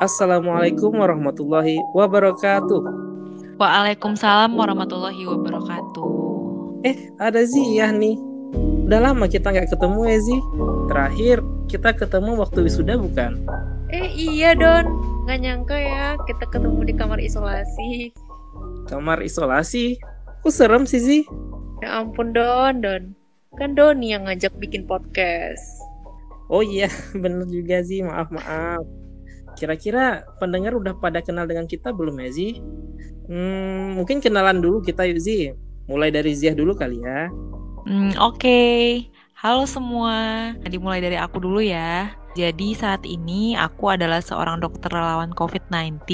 Assalamualaikum warahmatullahi wabarakatuh. Waalaikumsalam warahmatullahi wabarakatuh. Eh, ada Ziyah nih. Udah lama kita nggak ketemu ya Zi. Terakhir kita ketemu waktu wisuda bukan? Eh iya Don, nggak nyangka ya kita ketemu di kamar isolasi. Kamar isolasi? Kok serem sih Zi? Ya ampun Don, Don. Kan Doni yang ngajak bikin podcast. Oh iya, bener juga Zi. Maaf, maaf. Kira-kira pendengar udah pada kenal dengan kita belum ya Zi? Hmm, mungkin kenalan dulu kita yuk Zi. Mulai dari Ziah dulu kali ya. Hmm, Oke, okay. halo semua. Dimulai dari aku dulu ya. Jadi saat ini aku adalah seorang dokter relawan COVID-19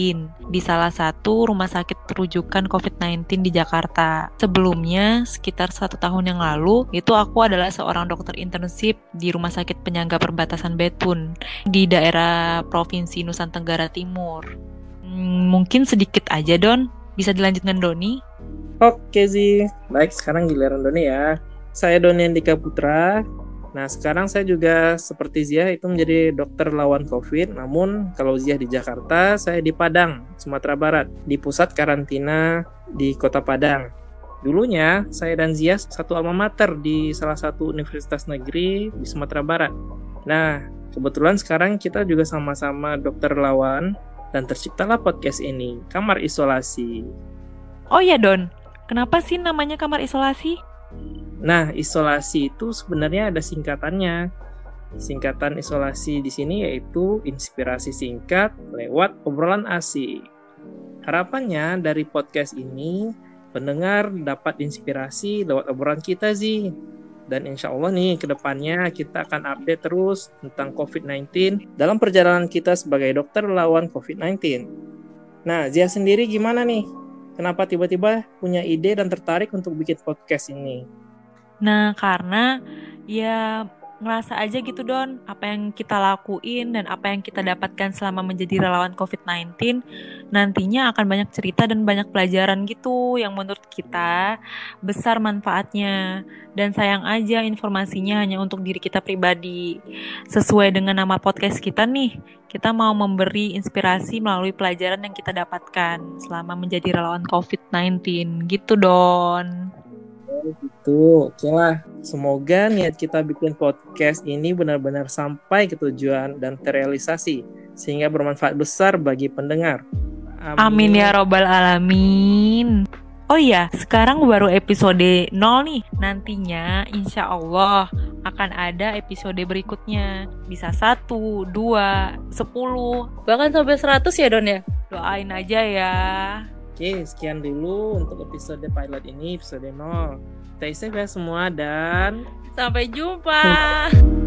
di salah satu rumah sakit rujukan COVID-19 di Jakarta. Sebelumnya, sekitar satu tahun yang lalu, itu aku adalah seorang dokter internship di Rumah Sakit Penyangga Perbatasan Betun di daerah Provinsi Nusa Tenggara Timur. Hmm, mungkin sedikit aja, Don. Bisa dilanjutkan Doni? Oke, Zi. Baik, sekarang giliran Doni ya. Saya Doni Andika Putra, Nah, sekarang saya juga seperti Zia itu menjadi dokter lawan COVID. Namun, kalau Zia di Jakarta, saya di Padang, Sumatera Barat, di pusat karantina di Kota Padang. Dulunya, saya dan Zia satu alma mater di salah satu universitas negeri di Sumatera Barat. Nah, kebetulan sekarang kita juga sama-sama dokter lawan dan terciptalah podcast ini, Kamar Isolasi. Oh ya, Don. Kenapa sih namanya Kamar Isolasi? Nah, isolasi itu sebenarnya ada singkatannya. Singkatan isolasi di sini yaitu inspirasi singkat lewat obrolan asik. Harapannya dari podcast ini pendengar dapat inspirasi lewat obrolan kita sih. Dan insya Allah nih ke depannya kita akan update terus tentang COVID-19 dalam perjalanan kita sebagai dokter lawan COVID-19. Nah, Zia sendiri gimana nih? Kenapa tiba-tiba punya ide dan tertarik untuk bikin podcast ini? Nah, karena ya ngerasa aja gitu Don, apa yang kita lakuin dan apa yang kita dapatkan selama menjadi relawan COVID-19 nantinya akan banyak cerita dan banyak pelajaran gitu yang menurut kita besar manfaatnya. Dan sayang aja informasinya hanya untuk diri kita pribadi. Sesuai dengan nama podcast kita nih, kita mau memberi inspirasi melalui pelajaran yang kita dapatkan selama menjadi relawan COVID-19 gitu Don gitu. Oke lah. Semoga niat kita bikin podcast ini benar-benar sampai ke tujuan dan terrealisasi sehingga bermanfaat besar bagi pendengar. Amin, Amin ya robbal alamin. Oh iya, sekarang baru episode 0 nih. Nantinya insya Allah akan ada episode berikutnya. Bisa 1, 2, 10. Bahkan sampai 100 ya Don ya? Doain aja ya. Oke, sekian dulu untuk episode pilot ini, episode 0. Stay safe ya semua dan sampai jumpa.